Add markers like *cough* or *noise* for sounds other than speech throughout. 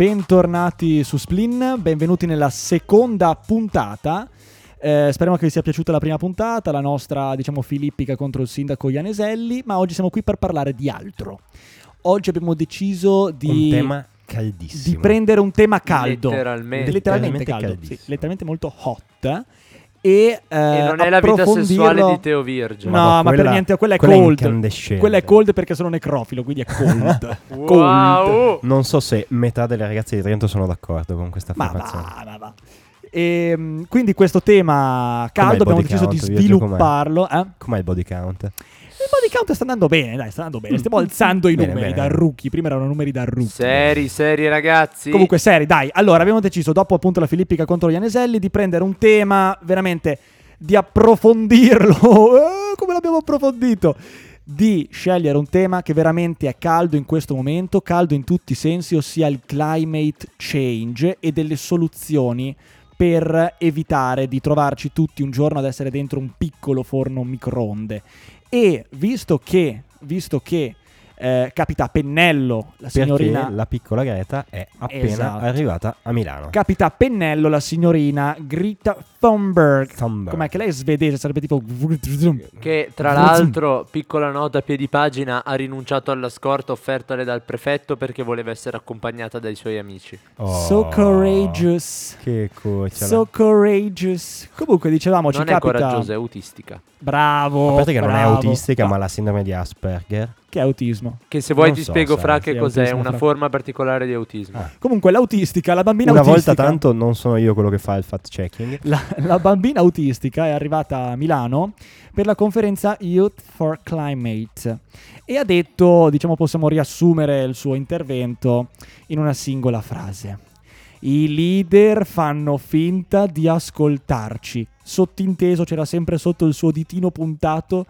bentornati su Splin, benvenuti nella seconda puntata. Eh, speriamo che vi sia piaciuta la prima puntata, la nostra, diciamo, filippica contro il sindaco Ianeselli, ma oggi siamo qui per parlare di altro. Oggi abbiamo deciso di... Un tema caldissimo. Di prendere un tema caldo. Letteralmente. Letteralmente, Letteralmente caldo. Sì, letteralmente molto hot. E, eh, E non è la vita sessuale di Teo Virgine. No, Ma ma per niente, quella è quella cold. Quella è cold perché sono necrofilo, quindi è cold. *laughs* cold. Wow! Non so se metà delle ragazze di Trento sono d'accordo con questa Ma affermazione. va, ma va. Ehm, quindi questo tema caldo abbiamo deciso di count, Virgil, svilupparlo. eh? Com'è il body count? Il body count sta andando bene, dai, sta andando bene. Stiamo alzando i Bene, numeri bene. da rookie. Prima erano numeri da rookie. Seri, seri ragazzi. Comunque, seri, dai. Allora, abbiamo deciso, dopo appunto la Filippica contro gli Aneselli, di prendere un tema veramente di approfondirlo. *laughs* Eh, come l'abbiamo approfondito? Di scegliere un tema che veramente è caldo in questo momento, caldo in tutti i sensi, ossia il climate change e delle soluzioni per evitare di trovarci tutti un giorno ad essere dentro un piccolo forno microonde. E visto che, visto che eh, capita a pennello la signorina Perché la piccola Greta è appena Esatto. arrivata a Milano. capita a pennello la signorina Greta Thunberg. Thunberg. Com'è che lei è svedese? Sarebbe tipo. Che tra l'altro, piccola nota a piedi pagina, ha rinunciato alla scorta offertale dal prefetto perché voleva essere accompagnata dai suoi amici. Oh, So courageous. Che cucciola. So courageous. Comunque, dicevamo, ci non è capita. coraggiosa, è autistica. Bravo. A parte che non è bravo. autistica, Ma la sindrome di Asperger. Che è autismo? Che se vuoi Non ti so, spiego sai, fra che cos'è, autismo, una fra. forma particolare di autismo. Ah. Comunque, l'autistica, la bambina Una volta autistica. tanto non sono io quello che fa il fact checking. La, la bambina autistica è arrivata a Milano per la conferenza Youth for Climate e ha detto, diciamo possiamo riassumere il suo intervento in una singola frase. I leader fanno finta di ascoltarci. Sottinteso c'era sempre sotto il suo ditino puntato.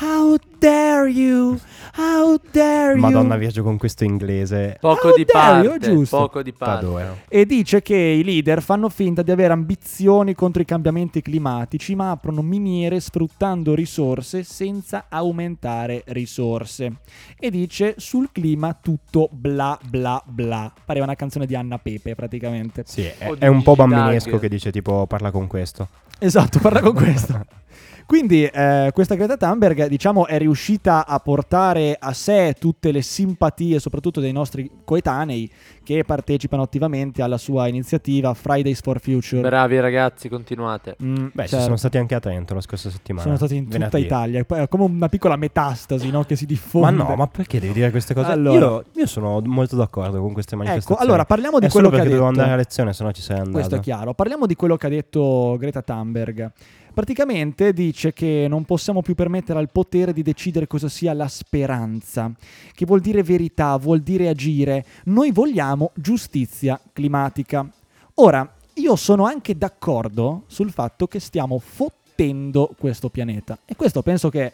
How dare you? How dare you? Madonna Virgio con questo inglese. Poco How di dare you, parte, giusto. poco di parte. E dice che i leader fanno finta di avere ambizioni contro i cambiamenti climatici, ma aprono miniere sfruttando risorse senza aumentare risorse. E dice sul clima tutto bla bla bla. Pareva una canzone di Anna Pepe praticamente. Sì, è, è un po' bambinesco che dice tipo parla con questo. Esatto, parla con questo. *laughs* Quindi eh, questa Greta Thunberg diciamo è riuscita a portare a sé tutte le simpatie soprattutto dei nostri coetanei che partecipano attivamente alla sua iniziativa Fridays for Future. Bravi ragazzi, continuate. Mm, Beh, ci certo. sono stati anche a Trento la scorsa settimana. Sono stati in tutta venerdì. Italia, è come una piccola metastasi no? che si Ma diffonde. no, ma perché devi dire queste cose? Allora. Io, io sono molto d'accordo con queste Ecco, manifestazioni. allora parliamo di è quello che ha perché detto. dovevo andare a lezione, se no ci sarei andato. Questo è chiaro. Parliamo di quello che ha detto Greta Thunberg. Praticamente dice che non possiamo più permettere al potere di decidere cosa sia la speranza, che vuol dire verità, vuol dire agire. Noi vogliamo giustizia climatica. Ora, io sono anche d'accordo sul fatto che stiamo fottendo questo pianeta. E questo penso che,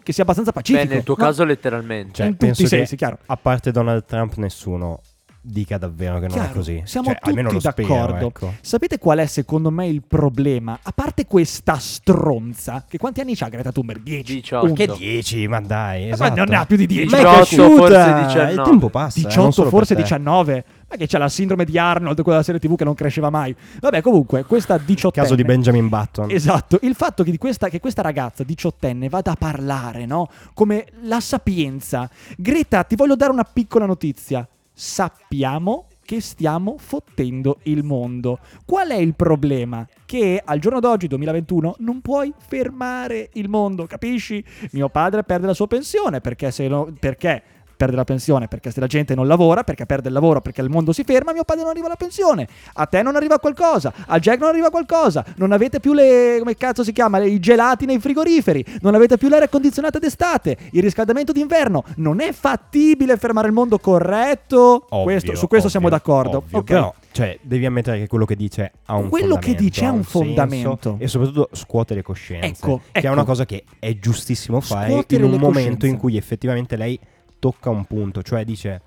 che sia abbastanza pacifico. Beh, nel tuo no? caso letteralmente. Cioè, in tutti penso i che- sensi, chiaro. A parte Donald Trump, nessuno dica davvero che non Chiaro, è così. Siamo Cioè, almeno tutti lo spero, d'accordo. ecco. Sapete qual è secondo me il problema? A parte questa stronza, che quanti anni ha Greta Thunberg? 10. 18. Che 10, ma dai, Ma esatto. non ne ha più di 10. Ma è 18, cresciuta, forse 19. Il tempo passa. eh, non 18, solo forse per te. 19. Ma che c'è la sindrome di Arnold, quella serie TV che non cresceva mai. Vabbè, comunque, questa 18 Caso di Benjamin Button. Esatto, il fatto che, di questa, che questa ragazza diciottenne vada a parlare, no? Come la sapienza. Greta, ti voglio dare una piccola notizia. Sappiamo che stiamo fottendo il mondo. Qual è il problema? Che al giorno d'oggi, 2021, non puoi fermare il mondo, capisci? Mio padre perde la sua pensione perché no, perché perde la pensione perché se la gente non lavora, perché perde il lavoro, perché il mondo si ferma, mio padre non arriva alla pensione. A te non arriva qualcosa, a Jack non arriva qualcosa. Non avete più le come cazzo si chiama, i gelati nei frigoriferi, non avete più l'aria condizionata d'estate, il riscaldamento d'inverno. Non è fattibile fermare il mondo corretto. Ovvio, Questo- su questo siamo ovvio, d'accordo. ovvio, Ok. Però, cioè, devi ammettere che quello che dice ha un Quello che fondamento. dice ha un senso fondamento. E soprattutto scuote le coscienze. Ecco, Che ecco. è una cosa che è giustissimo fare Scuotere in un momento coscienze. in cui effettivamente lei tocca un punto. Cioè dice...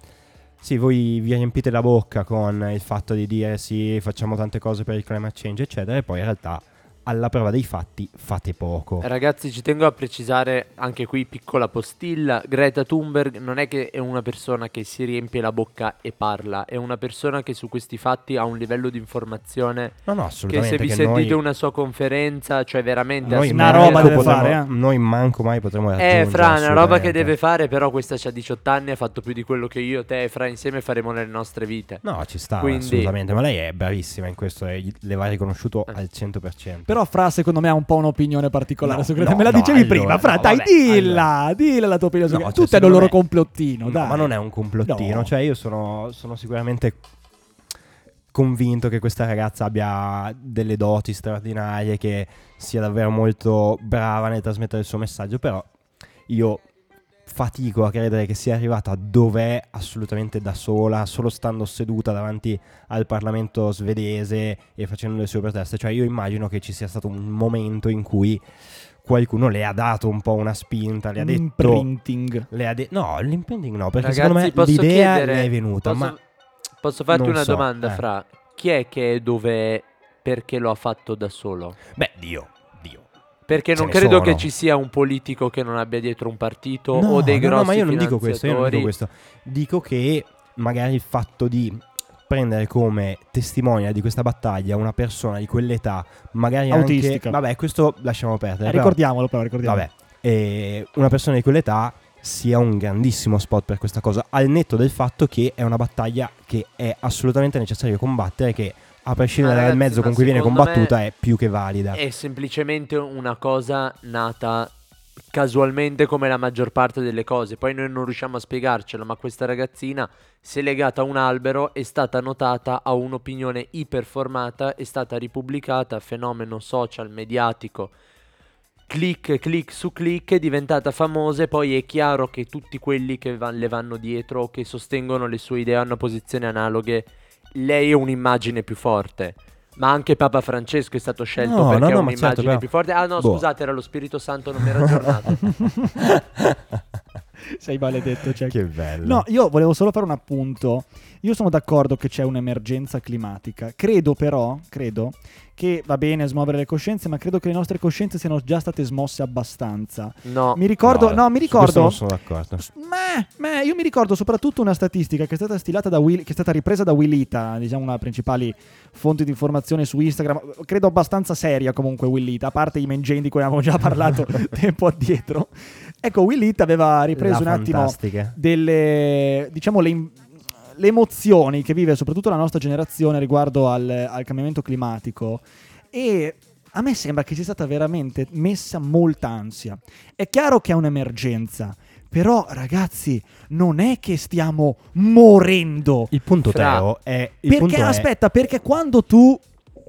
Sì, voi vi riempite la bocca con il fatto di dire sì, facciamo tante cose per il climate change, eccetera, e poi in realtà alla prova dei fatti fate poco. Ragazzi, ci tengo a precisare anche qui piccola postilla. Greta Thunberg non è che è una persona che si riempie la bocca e parla, è una persona che su questi fatti ha un livello di informazione No, no, che assolutamente. se vi che sentite noi, una sua conferenza, cioè veramente noi una roba deve potremo- fare, eh. Noi manco mai potremo raggiungere. Eh, Fra, è una roba che deve fare, però questa c'ha 18 anni, ha fatto più di quello che io, te e Fra insieme faremo nelle nostre vite. No, ci sta Quindi- assolutamente, ma lei è bravissima in questo e le va riconosciuto Eh. al 100%. Però Fra secondo me ha un po' un'opinione particolare No, su Greta. no, Me la dicevi allora, prima, Fra, dai, vabbè, dilla, dilla la tua opinione su Greta. cioè, Tutti hanno il loro complottino, No, dai. ma non è un complottino, No. cioè io sono, sono sicuramente convinto che questa ragazza abbia delle doti straordinarie, che sia davvero molto brava nel trasmettere il suo messaggio, però io fatico a credere che sia arrivata dov'è assolutamente da sola, solo stando seduta davanti al Parlamento svedese e facendo le sue proteste. Cioè io immagino che ci sia stato un momento in cui qualcuno le ha dato un po' una spinta, le ha detto... imprinting. Le ha de- no, l'impending no, perché Ragazzi, secondo me l'idea chiedere- le è venuta, Posso, ma posso farti una so, domanda, eh. Fra? Chi è che è dove è perché lo ha fatto da solo? beh, Dio. Perché non credo sono. che ci sia un politico che non abbia dietro un partito No, o dei no, grossi no, ma io non dico questo, io non dico questo. Dico che magari il fatto di prendere come testimonia di questa battaglia una persona di quell'età, magari Autistica. anche vabbè, questo lasciamo perdere, Eh, però- ricordiamolo però, ricordiamolo. Vabbè, eh, una persona di quell'età sia un grandissimo spot per questa cosa, al netto del fatto che è una battaglia che è assolutamente necessario combattere, che a prescindere dal ragazzi, mezzo ma con cui viene combattuta è più che valida. È semplicemente una cosa nata casualmente come la maggior parte delle cose. Poi noi non riusciamo a spiegarcelo, ma questa ragazzina si è legata a un albero, è stata notata, ha un'opinione iperformata, è stata ripubblicata, fenomeno social, mediatico. Click, click su click, è diventata famosa e poi è chiaro che tutti quelli che va- le vanno dietro o che sostengono le sue idee hanno posizioni analoghe. Lei è un'immagine più forte. Ma anche Papa Francesco è stato scelto No, perché no, è no, ma un'immagine certo, però- più forte. Ah no, Boh. scusate, era lo Spirito Santo, non mi ero aggiornato. *laughs* Sei maledetto, cioè. che bello. No, io volevo solo fare un appunto. Io sono d'accordo che c'è un'emergenza climatica. Credo però, credo che va bene smuovere le coscienze, ma credo che le nostre coscienze siano già state smosse abbastanza. No, Mi ricordo, no, mi su questo ricordo non sono d'accordo. Meh, meh, io mi ricordo soprattutto una statistica che è stata stilata da Will, che è stata ripresa da Willita, diciamo una delle principali fonti di informazione su Instagram, credo abbastanza seria comunque Willita, a parte i mengen di cui avevamo già *laughs* parlato tempo addietro. Ecco, Willita aveva ripreso La un attimo delle, diciamo, le, le emozioni che vive soprattutto la nostra generazione riguardo al, al cambiamento climatico e a me sembra che sia stata veramente messa molta ansia. È chiaro che è un'emergenza, però ragazzi, non è che stiamo morendo. Il punto Fra- Teo è il punto Perché è- aspetta, perché quando tu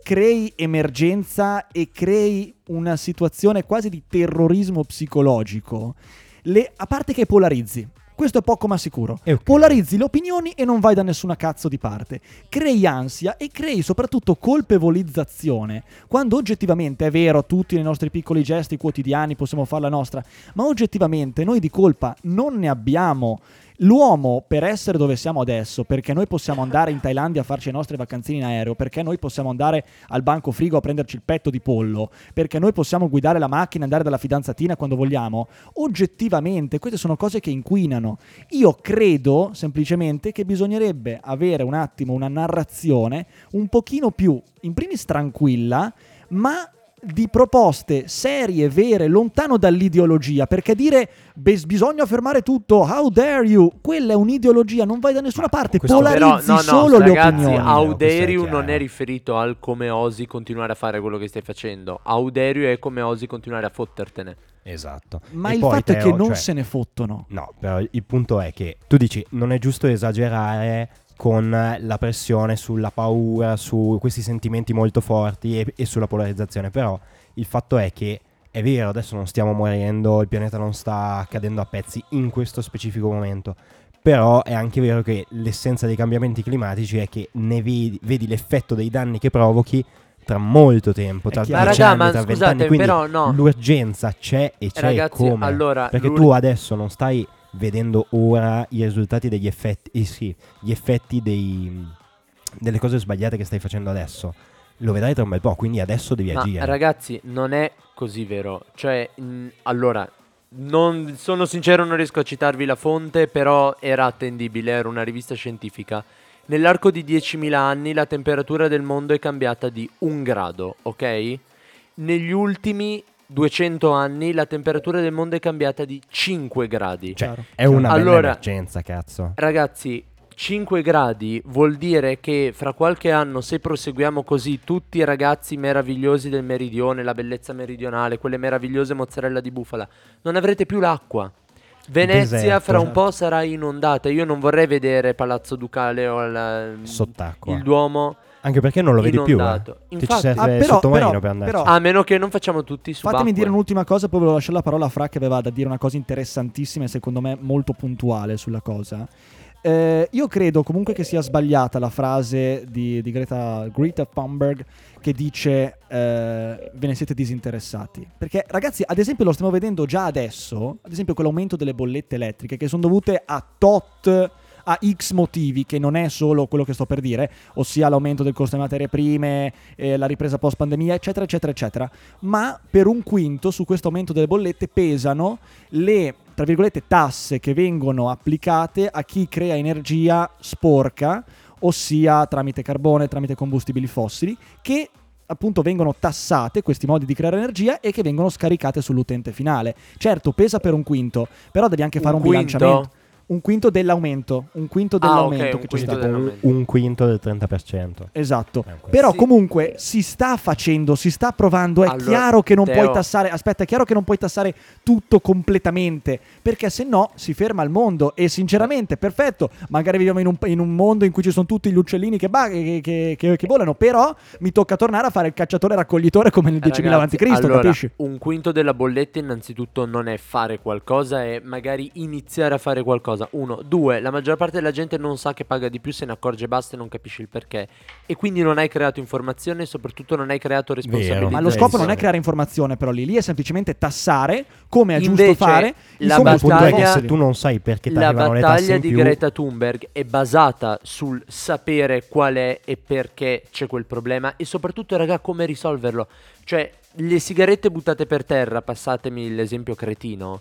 crei emergenza e crei una situazione quasi di terrorismo psicologico, le- a parte che polarizzi, questo è poco ma sicuro. è ok. Polarizzi le opinioni e non vai da nessuna cazzo di parte. Crei ansia e crei soprattutto colpevolizzazione. Quando oggettivamente è vero, tutti nei nostri piccoli gesti quotidiani possiamo fare la nostra, ma oggettivamente noi di colpa non ne abbiamo. L'uomo, per essere dove siamo adesso, perché noi possiamo andare in Thailandia a farci le nostre vacanzine in aereo, perché noi possiamo andare al banco frigo a prenderci il petto di pollo, perché noi possiamo guidare la macchina e andare dalla fidanzatina quando vogliamo, oggettivamente queste sono cose che inquinano. Io credo semplicemente che bisognerebbe avere un attimo una narrazione un pochino più, in primis tranquilla, ma di proposte serie, vere, lontano dall'ideologia, perché dire "Bes- bisogna fermare tutto, how dare you, quella è un'ideologia, non vai da nessuna parte, questo- però polarizzi no, no, solo le ragazzi, opinioni. È Auderiu chiaro. non è riferito al come osi continuare a fare quello che stai facendo. Auderiu è come osi continuare a fottertene. Esatto. Ma E il poi, fatto è che Teo, non cioè- se ne fottono. No, però il punto è che tu dici non è giusto esagerare con la pressione sulla paura, su questi sentimenti molto forti e, e sulla polarizzazione, però il fatto è che è vero, adesso non stiamo morendo, il pianeta non sta cadendo a pezzi in questo specifico momento, però è anche vero che l'essenza dei cambiamenti climatici è che ne vedi, vedi l'effetto dei danni che provochi tra molto tempo, tra dieci raga, anni, ma tra scusate, vent'anni, quindi però no. l'urgenza c'è e c'è Ragazzi, come. allora, Perché l'ur- tu adesso non stai vedendo ora i risultati degli effetti, eh sì, gli effetti dei, delle cose sbagliate che stai facendo adesso. lo vedrai tra un bel po', quindi adesso devi Ma agire. ragazzi, non è così vero. Cioè, mh, allora, non sono sincero, non riesco a citarvi la fonte, però era attendibile, era una rivista scientifica. Nell'arco di 10.000 anni la temperatura del mondo è cambiata di un grado, ok? Negli ultimi 200 anni la temperatura del mondo è cambiata di 5 gradi. Cioè, è una bella Allora- emergenza, cazzo. Ragazzi, 5 gradi vuol dire che fra qualche anno, se proseguiamo così, tutti i ragazzi meravigliosi del meridione, la bellezza meridionale, quelle meravigliose mozzarella di bufala, non avrete più l'acqua. Venezia Deserto. fra un po' sarà inondata. Io non vorrei vedere Palazzo Ducale o Sott'acqua. il Duomo, Anche perché non lo vedi più. Eh. Che ci Infatti- serve Ah, però- sottomarino però- per andarci. però- a meno che non facciamo tutti su Fatemi dire un'ultima cosa, poi volevo lasciare la parola a Fra che aveva da dire una cosa interessantissima e secondo me molto puntuale sulla cosa. Eh, io credo comunque che sia sbagliata la frase di, di Greta, Greta Thunberg che dice eh, ve ne siete disinteressati. Perché ragazzi, ad esempio lo stiamo vedendo già adesso, ad esempio quell'aumento delle bollette elettriche che sono dovute a tot a X motivi, che non è solo quello che sto per dire, ossia l'aumento del costo delle materie prime, eh, la ripresa post pandemia, eccetera, eccetera, eccetera. Ma per un quinto su questo aumento delle bollette pesano le, tra virgolette, tasse che vengono applicate a chi crea energia sporca, ossia tramite carbone, tramite combustibili fossili, che appunto vengono tassate questi modi di creare energia e che vengono scaricate sull'utente finale. Certo, pesa per un quinto, però devi anche fare un, quinto? bilanciamento. Un quinto dell'aumento, un quinto Ah, dell'aumento un che c'è quinto stato. dell'aumento. un quinto del 30%. Esatto. Eh. Però Sì. comunque si sta facendo, si sta provando. È Allora, chiaro che non Teo- puoi tassare. Aspetta, è chiaro che non puoi tassare tutto completamente. Perché se no si ferma il mondo. E sinceramente, perfetto. Magari viviamo in un, in un mondo in cui ci sono tutti gli uccellini che, ba- che, che- che- che volano. Però mi tocca tornare a fare il cacciatore raccoglitore come nel 10.000 Ragazzi, a.C., allora, capisci? Un quinto della bolletta innanzitutto non è fare qualcosa, è magari iniziare a fare qualcosa. Uno, due, la maggior parte della gente non sa che paga di più, se ne accorge e basta e non capisce il perché. E quindi non hai creato informazione e soprattutto non hai creato responsabilità. Ma lo scopo non è creare informazione, però lì, lì è semplicemente tassare come è Invece, giusto fare la Insomma, il punto è che battaglia- se tu non sai perché La arrivano le tasse battaglia di Greta Thunberg è basata sul sapere qual è e perché c'è quel problema e soprattutto, raga, come risolverlo. Cioè, le sigarette buttate per terra, passatemi l'esempio cretino,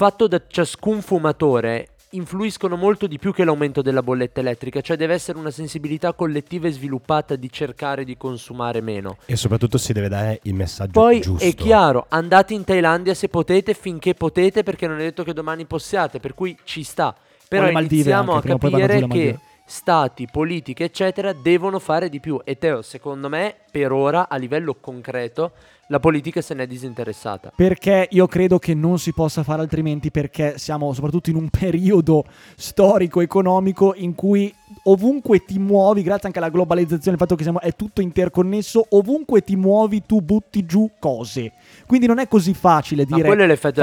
fatto da ciascun fumatore, influiscono molto di più che l'aumento della bolletta elettrica, cioè deve essere una sensibilità collettiva e sviluppata di cercare di consumare meno. E soprattutto si deve dare il messaggio Poi giusto. è chiaro, andate in Thailandia se potete, finché potete, perché non è detto che domani possiate, per cui ci sta. Però iniziamo anche, a poi capire che. Stati, politiche, eccetera, devono fare di più. E Teo, secondo me, per ora, a livello concreto, la politica se n'è disinteressata. Perché io credo che non si possa fare altrimenti perché siamo soprattutto in un periodo storico, economico in cui ovunque ti muovi, grazie anche alla globalizzazione, il fatto che siamo, è tutto interconnesso, ovunque ti muovi tu butti giù cose. Quindi non è così facile dire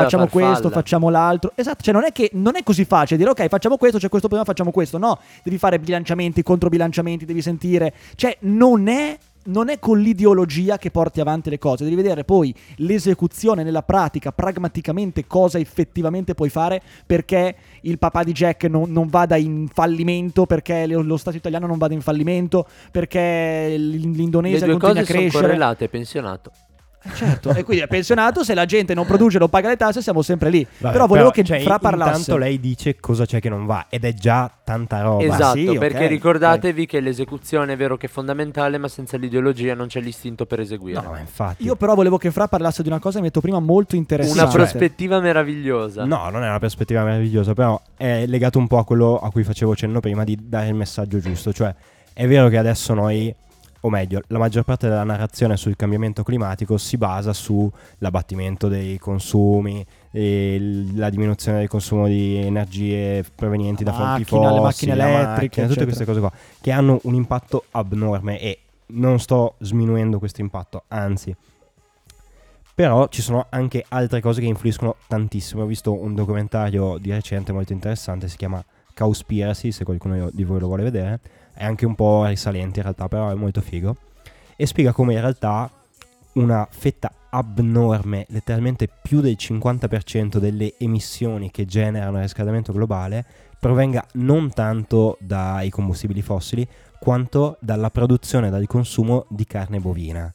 facciamo questo, facciamo l'altro. Esatto, cioè non è che non è così facile dire ok, facciamo questo, c'è questo problema, facciamo questo. No, devi fare bilanciamenti, controbilanciamenti, devi sentire. Cioè non è non è con l'ideologia che porti avanti le cose, devi vedere poi l'esecuzione nella pratica, pragmaticamente cosa effettivamente puoi fare perché il papà di Jack non, non vada in fallimento, perché lo, lo Stato italiano non vada in fallimento, perché l- Le l'Indonesia due continua cose a sono crescere. correlate, pensionato. Certo, e quindi è pensionato, se la gente non produce, non paga le tasse, siamo sempre lì. Vabbè, però volevo che cioè, Fra parlasse. Intanto lei dice cosa c'è che non va ed è già tanta roba. Esatto, sì, perché ricordatevi che l'esecuzione è vero che è fondamentale, ma senza l'ideologia non c'è l'istinto per eseguire. No, infatti. Io però volevo che Fra parlasse di una cosa che mi ha detto prima molto interessante. Una prospettiva meravigliosa. No, non è una prospettiva meravigliosa, però è legato un po' a quello a cui facevo cenno prima di dare il messaggio giusto. Cioè, è vero che adesso noi, o meglio, la maggior parte della narrazione sul cambiamento climatico si basa sull'abbattimento dei consumi, la diminuzione del consumo di energie provenienti da fonti Macchina, le fossili, macchine la elettriche, macchina, tutte queste cose qua, che hanno un impatto abnorme e non sto sminuendo questo impatto, anzi. Però ci sono anche altre cose che influiscono tantissimo. Ho visto un documentario di recente molto interessante, si chiama Cowspiracy, se qualcuno di voi lo vuole vedere. È anche un po' risalente in realtà, però è molto figo. E spiega come in realtà una fetta abnorme, letteralmente più del 50% delle emissioni che generano il riscaldamento globale, provenga non tanto dai combustibili fossili, quanto dalla produzione e dal consumo di carne bovina.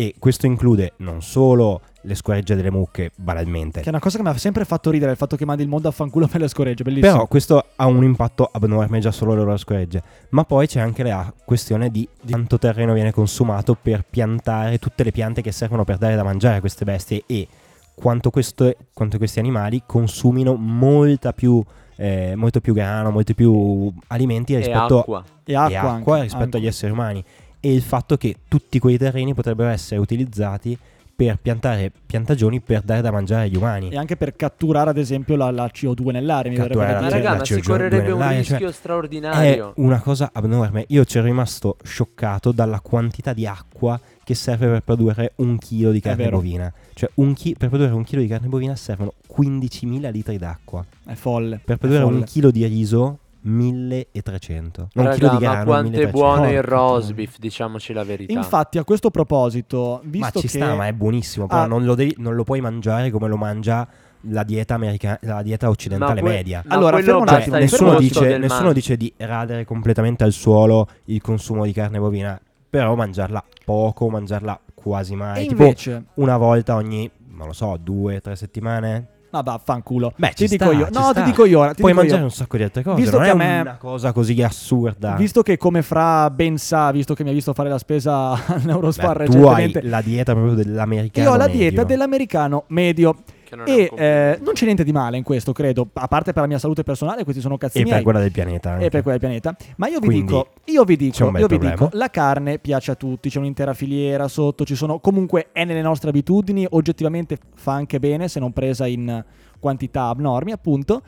E questo include non solo le scoregge delle mucche, banalmente, Che è una cosa che mi ha sempre fatto ridere, il fatto che mandi il mondo a fanculo per le scoregge, bellissimo. Però questo ha un impatto abnorme già solo le loro scoregge. Ma poi c'è anche la questione di quanto terreno viene consumato per piantare tutte le piante che servono per dare da mangiare a queste bestie e quanto, questo- quanto questi animali consumino molta più, eh, molto più grano, molti più alimenti E rispetto acqua. e acqua, e acqua anche, rispetto anche. agli esseri umani. E il fatto che tutti quei terreni potrebbero essere utilizzati per piantare piantagioni per dare da mangiare agli umani. E anche per catturare, ad esempio, la, la CO2 nell'aria. Mi Catturare verrebbe Ma da Cioè, dire. raga, la ma si CO2 correrebbe un cioè, rischio È straordinario. una cosa abnorme. Io ci ero rimasto scioccato dalla quantità di acqua che serve per produrre un chilo di carne bovina. Cioè, un chi- per produrre un chilo di carne bovina servono 15.000 litri d'acqua. È folle. Per è produrre un folle. chilo di riso, 1.300. No, un chilo Raga, di ma grano, quanto è 1.300. buono il roast beef, diciamoci la verità. Infatti, a questo proposito, Ma visto ci che sta, ma è buonissimo. Però Ah. non, lo devi- non lo puoi mangiare come lo mangia la dieta, americana, la dieta occidentale Ma que- media. ma Allora, fermo un attimo, nessuno, dice, nessuno dice di radere completamente al suolo il consumo di carne bovina, però mangiarla poco, mangiarla quasi mai. E tipo invece, una volta ogni, non lo so, due, tre settimane. No, vaffanculo. Beh, ti dico sta, io, no, sta. ti dico io ora. Ti Puoi dico mangiare io. un sacco di altre cose, Visto non che è a me- una cosa così assurda. Visto che come Fra ben sa, visto che mi ha visto fare la spesa *laughs* all'Eurospar Beh, tu hai recentemente, la dieta proprio dell'americano io ho la medio. dieta dell'americano medio. Che non è E eh, non c'è niente di male in questo, credo. A parte per la mia salute personale, questi sono cazzi E miei. per quella del pianeta anche. e per quella del pianeta. Ma io vi Quindi, dico, io vi dico, io vi dico, la carne piace a tutti, c'è un'intera filiera sotto, ci sono comunque è nelle nostre abitudini, oggettivamente fa anche bene se non presa in quantità abnormi, appunto.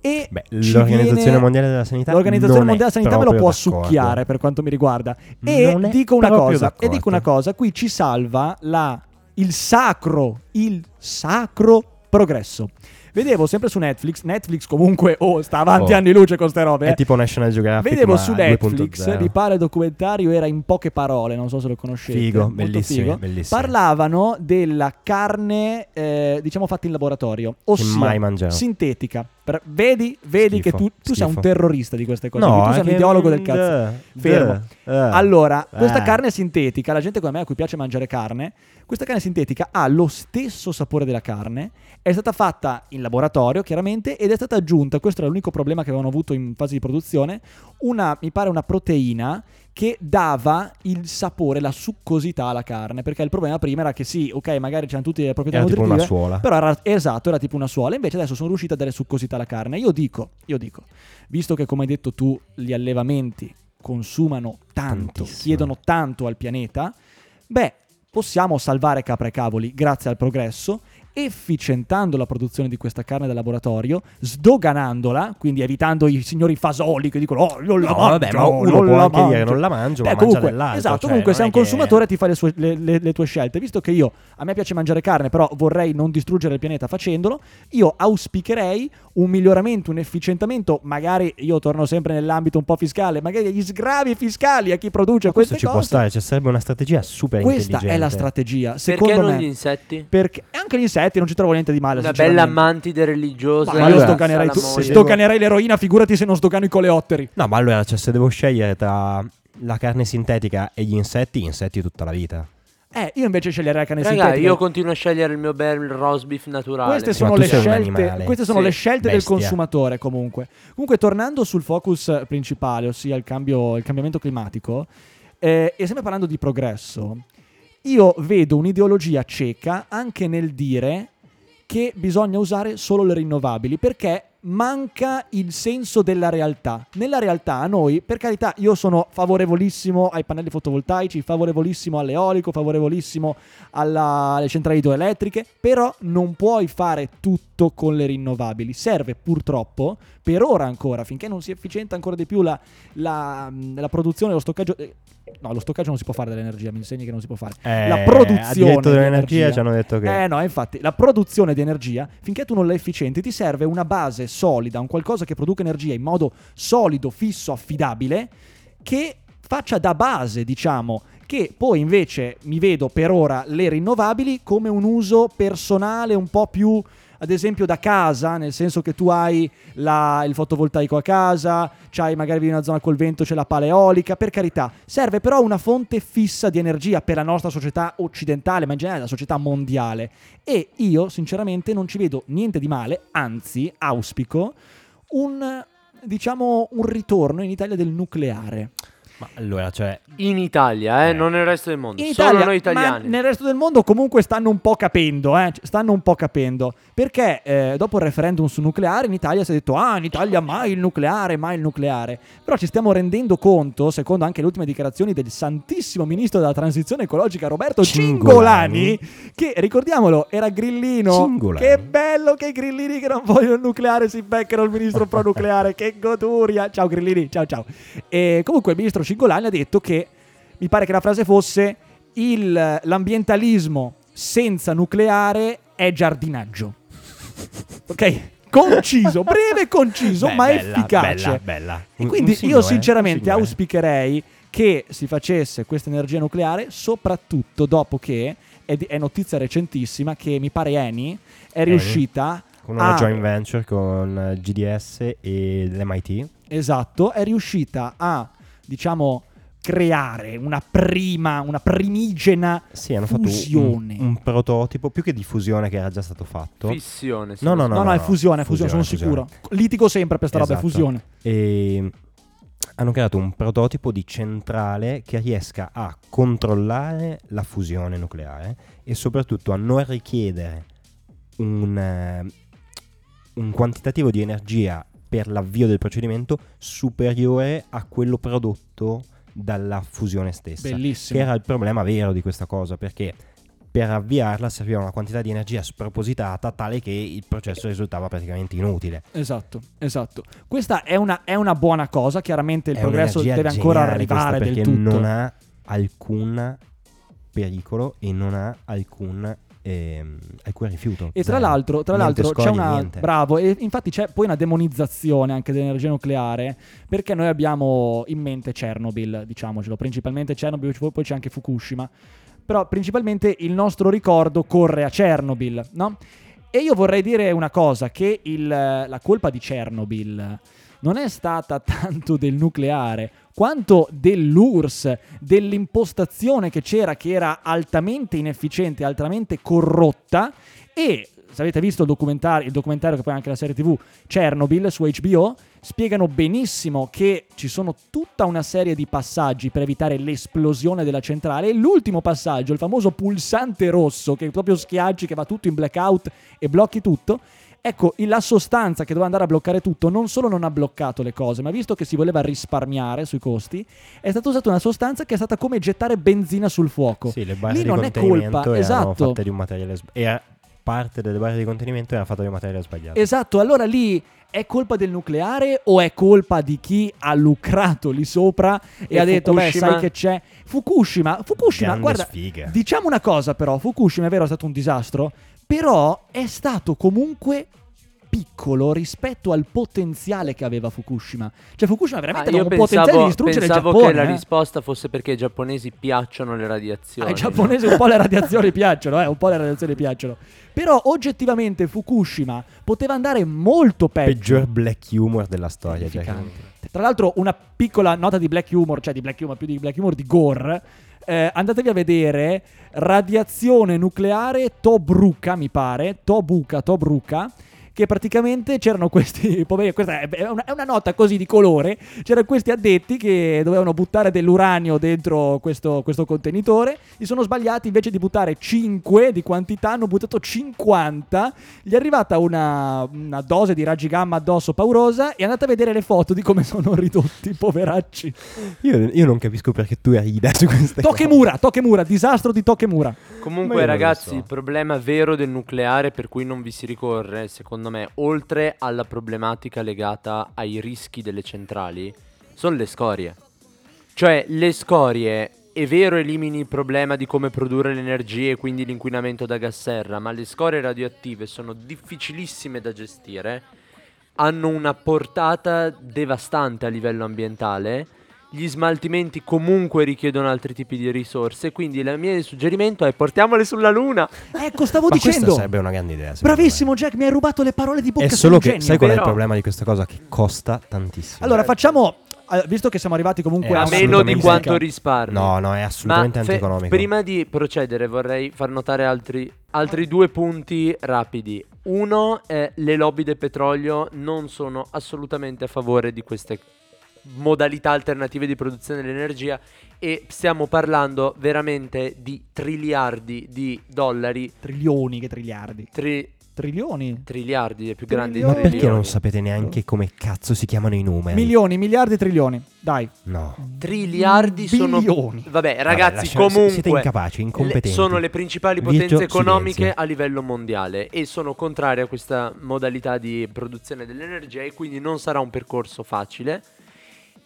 E Beh, l'Organizzazione viene- Mondiale della Sanità L'Organizzazione Mondiale della Sanità me lo può d'accordo. succhiare per quanto mi riguarda. E dico cosa, e dico una cosa, qui ci salva la, il sacro, il sacro progresso. Vedevo sempre su Netflix, Netflix comunque oh, sta avanti Oh. anni luce con ste robe. È eh. tipo National Geographic Vedevo su Netflix, 2.0. mi pare documentario era in poche parole, non so se lo conoscete. Figo, molto bellissimi, figo. bellissimi. Parlavano della carne, eh, diciamo fatta in laboratorio, ossia mai sintetica. Per- vedi, vedi Schifo, che tu, tu sei un terrorista di queste cose. No, tu sei un ideologo del cazzo. Duh, Fermo. duh, eh. Allora, questa Eh. carne sintetica, la gente come me a cui piace mangiare carne, questa carne sintetica ha lo stesso sapore della carne, è stata fatta in laboratorio chiaramente ed è stata aggiunta, questo era l'unico problema che avevano avuto in fase di produzione, una, mi pare una proteina che dava il sapore, la succosità alla carne, perché il problema prima era che sì, ok, magari c'erano tutte le proprietà Era tipo nutritive, una suola. però era, esatto, era tipo una suola. Invece adesso sono riuscita a dare succosità alla carne. Io dico, io dico, visto che come hai detto tu, gli allevamenti consumano tanto, Tantissimo. chiedono tanto al pianeta, beh, possiamo salvare capra e cavoli grazie al progresso, efficientando la produzione di questa carne da laboratorio, sdoganandola, quindi evitando i signori fasoli che dicono "Oh, non la No, mangio, vabbè, ma uno non può la anche dire mangio". non la mangio, Beh, ma mangia comunque, dell'altro. Esatto, cioè, comunque non sei è un che- consumatore ti fai le, sue- le- le- le tue scelte. Visto che io a me piace mangiare carne, però vorrei non distruggere il pianeta facendolo, io auspicherei un miglioramento, un efficientamento, magari io torno sempre nell'ambito un po' fiscale, magari gli sgravi fiscali a chi produce Ma questo queste ci può cose. stare, ci serve una strategia super Questa intelligente. è la strategia, Perché secondo non me. gli insetti? Perché anche gli insetti non ci trovo niente di male. Una bella mantide religiosa. Ma io sdoganerei, tu- sdoganerei l'eroina, figurati se non sdogano i coleotteri. No, ma allora, cioè, se devo scegliere tra la carne sintetica e gli insetti, insetti tutta la vita. Eh, io invece sceglierei la carne Raga, sintetica. io continuo a scegliere il mio bel roast beef naturale. Queste sono, le scelte, queste sono Sì, le scelte del bestia. consumatore comunque. Comunque tornando sul focus principale, ossia il, cambio, il cambiamento climatico, eh, e sempre parlando di progresso, io vedo un'ideologia cieca anche nel dire che bisogna usare solo le rinnovabili perché manca il senso della realtà. Nella realtà noi, per carità, io sono favorevolissimo ai pannelli fotovoltaici, favorevolissimo all'eolico, favorevolissimo alla- alle centrali idroelettriche, però non puoi fare tutto con le rinnovabili. Serve purtroppo, per ora ancora, finché non si efficienta ancora di più la, la- la produzione e lo stoccaggio... No, lo stoccaggio non si può fare dell'energia, mi insegni che non si può fare. la Eh, produzione a diritto di dell'energia energia. ci hanno detto che... Eh no, infatti, la produzione di energia, finché tu non la efficienti, ti serve una base solida, un qualcosa che produca energia in modo solido, fisso, affidabile, che faccia da base, diciamo, che poi invece mi vedo per ora le rinnovabili come un uso personale un po' più ad esempio da casa, nel senso che tu hai la- il fotovoltaico a casa, c'hai magari in una zona col vento c'è la pala eolica, per carità, serve però una fonte fissa di energia per la nostra società occidentale, ma in generale la società mondiale. E io sinceramente non ci vedo niente di male, anzi auspico un diciamo un ritorno in Italia del nucleare. Ma allora, cioè, In Italia, eh, Eh. non nel resto del mondo. In Solo Italia, noi italiani. ma nel resto del mondo comunque stanno un po' capendo, eh, stanno un po' capendo, perché eh, dopo il referendum sul nucleare in Italia si è detto ah in Italia mai il nucleare, mai il nucleare, però ci stiamo rendendo conto, secondo anche le ultime dichiarazioni del santissimo ministro della transizione ecologica Roberto Cingolani, Cingolani. che ricordiamolo era grillino, Cingolani. che bello che i grillini che non vogliono il nucleare si beccano il ministro pro nucleare, che goduria, ciao grillini, ciao ciao. E comunque il ministro Cingolani ha detto che, mi pare che la frase fosse, il- l'ambientalismo senza nucleare è giardinaggio. *laughs* Ok? Conciso, breve e conciso, beh, ma bella, efficace. Bella, bella. E quindi signore, io sinceramente un signore. auspicherei che si facesse questa energia nucleare, soprattutto dopo che è, notizia recentissima che mi pare Eni è Eni. riuscita Con una a joint venture con eh, GDS e l'MIT. Esatto, è riuscita a, diciamo, creare una prima, una primigena Sì, hanno fatto fusione. un, un prototipo, più che di fusione che era già stato fatto. Fissione. No, non no, No, no, è fusione, è fusione, sono fusione. sicuro. Litigo sempre per sta roba, è Esatto. fusione. E hanno creato un prototipo di centrale che riesca a controllare la fusione nucleare e soprattutto a non richiedere un, eh, un quantitativo di energia per l'avvio del procedimento superiore a quello prodotto dalla fusione stessa. Bellissimo. Che era il problema vero di questa cosa, perché per avviarla serviva una quantità di energia spropositata tale che il processo risultava praticamente inutile. Esatto, esatto. Questa è una, è una buona cosa, chiaramente il È progresso deve ancora arrivare del perché tutto. non ha alcun pericolo e non ha alcun, ehm, alcun rifiuto. E tra Zero. l'altro, tra l'altro c'è scogli, una niente. bravo e infatti c'è poi una demonizzazione anche dell'energia nucleare perché noi abbiamo in mente Chernobyl, diciamocelo, principalmente Chernobyl, poi c'è anche Fukushima. Però principalmente il nostro ricordo corre a Chernobyl, no? E io vorrei dire una cosa che il- la colpa di Chernobyl non è stata *laughs* tanto del nucleare quanto dell'URSS, dell'impostazione che c'era che era altamente inefficiente, altamente corrotta. E se avete visto il documentario, il documentario che poi anche la serie TV Chernobyl su HBO, spiegano benissimo che ci sono tutta una serie di passaggi per evitare l'esplosione della centrale. E l'ultimo passaggio, il famoso pulsante rosso che proprio schiacci, che va tutto in blackout e blocchi tutto, Ecco, la sostanza che doveva andare a bloccare tutto non solo non ha bloccato le cose, ma visto che si voleva risparmiare sui costi, è stata usata una sostanza che è stata come gettare benzina sul fuoco. Sì, le barre Lì di non è contenimento colpa, erano esatto. fatte di un materiale sbagliato. Era parte delle barre di contenimento era fatta di un materiale sbagliato. Esatto, allora lì è colpa del nucleare o è colpa di chi ha lucrato lì sopra e, E ha detto, beh, Fukushima? sai che c'è? Fukushima, Fukushima, Grande guarda, sfiga. diciamo una cosa però, Fukushima è vero è stato un disastro, però è stato comunque piccolo rispetto al potenziale che aveva Fukushima. Cioè Fukushima veramente Ah, aveva un potenziale di pensavo, distruggere il pensavo Giappone. che la eh. risposta fosse perché ai giapponesi piacciono le radiazioni. Ai giapponesi un po' le radiazioni piacciono, eh, un po' le radiazioni piacciono. Però oggettivamente Fukushima poteva andare molto peggio. Peggior black humor della storia. Jack. Terrificante. Tra l'altro, una piccola nota di black humor, cioè di black humor, più di black humor, di gore. Eh, andatevi a vedere Radiazione nucleare Tobruka, mi pare. Tobuka, Tobruka. Che praticamente c'erano questi. *laughs* poveri- questa è una, è una nota così di colore. C'erano questi addetti che dovevano buttare dell'uranio dentro questo, questo contenitore. Si sono sbagliati invece di buttare 5 di quantità, hanno buttato 50. Gli è arrivata una, una dose di raggi gamma addosso paurosa. E andate a vedere le foto di come sono ridotti, *laughs* poveracci. Io, io non capisco perché tu rida su queste cose. Tokemura, Tokemura, disastro di Tokemura. Comunque, ragazzi, so. il problema vero del nucleare per cui non vi si ricorre, secondo me, oltre alla problematica legata ai rischi delle centrali, sono le scorie. Cioè, le scorie, è vero, elimini il problema di come produrre l'energia e quindi l'inquinamento da gas serra, ma le scorie radioattive sono difficilissime da gestire, hanno una portata devastante a livello ambientale gli smaltimenti comunque richiedono altri tipi di risorse, quindi il mio suggerimento è portiamole sulla Luna. Ecco, stavo Ma questa dicendo. sarebbe una grande idea. Bravissimo Jack, mi hai rubato le parole di bocca. me. È solo che genio. sai qual è il Però- problema di questa cosa? Che costa tantissimo. Allora, facciamo. eh, Visto che siamo arrivati comunque Eh, a meno di quanto risparmi. No, no, è assolutamente Ma fe- antieconomico. prima di procedere vorrei far notare altri, altri due punti rapidi. Uno è le lobby del petrolio non sono assolutamente a favore di queste modalità alternative di produzione dell'energia e stiamo parlando veramente di triliardi di dollari. Trilioni, che triliardi. Tri- Trilioni. triliardi è più Trilioni. grande Ma Trilioni. perché non sapete neanche come cazzo si chiamano i numeri? Milioni, miliardi, trilioni. Dai. No. Triliardi sono Bilioni. Vabbè, ragazzi, lascia- comunque siete incapaci, le- incompetenti. sono le principali Virgio, potenze economiche silenzio. a livello mondiale e sono contrarie a questa modalità di produzione dell'energia e quindi non sarà un percorso facile.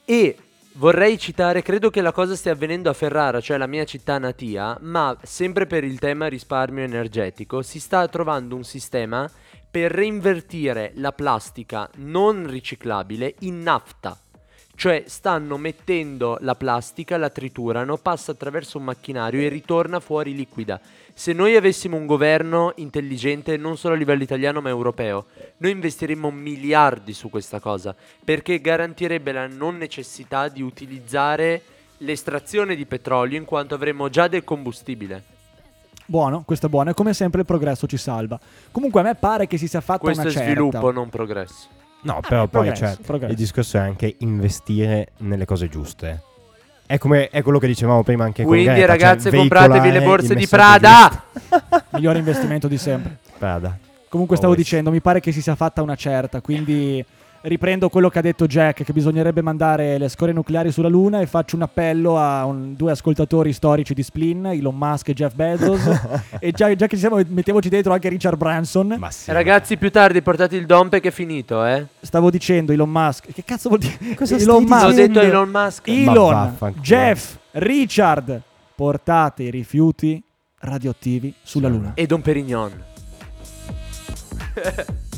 E vorrei citare, credo che la cosa stia avvenendo a Ferrara, cioè la mia città natia, ma sempre per il tema risparmio energetico, si sta trovando un sistema per reinvertire la plastica non riciclabile in nafta. Cioè stanno mettendo la plastica, la triturano, passa attraverso un macchinario e ritorna fuori liquida. Se noi avessimo un governo intelligente non solo a livello italiano ma europeo, noi investiremmo miliardi su questa cosa perché garantirebbe la non necessità di utilizzare l'estrazione di petrolio in quanto avremmo già del combustibile. Buono, questo è buono. E come sempre il progresso ci salva. Comunque a me pare che si sia fatta Questo una è certa. sviluppo, non progresso. No, però eh, poi progresso, cioè, progresso. il discorso è anche investire nelle cose giuste. È come è quello che dicevamo prima anche Quindi con Greta, ragazze cioè, compratevi le borse di Prada! *laughs* Migliore investimento di sempre. Prada. Comunque stavo Always. dicendo, mi pare che si sia fatta una certa, quindi riprendo quello che ha detto Jack, che bisognerebbe mandare le scorie nucleari sulla Luna e faccio un appello a un- due ascoltatori storici di Splin, Elon Musk e Jeff Bezos. *laughs* e già, già che ci siamo, mettiamoci dentro anche Richard Branson. Ma sì. Ragazzi, più tardi portate il dompe che è finito, eh? Stavo dicendo Elon Musk. Che cazzo vuol dire? Cosa Elon Musk. Dicendo? detto Elon Musk. Elon. Jeff, Richard, portate i rifiuti radioattivi sulla. Luna. E Don Perignon. *laughs*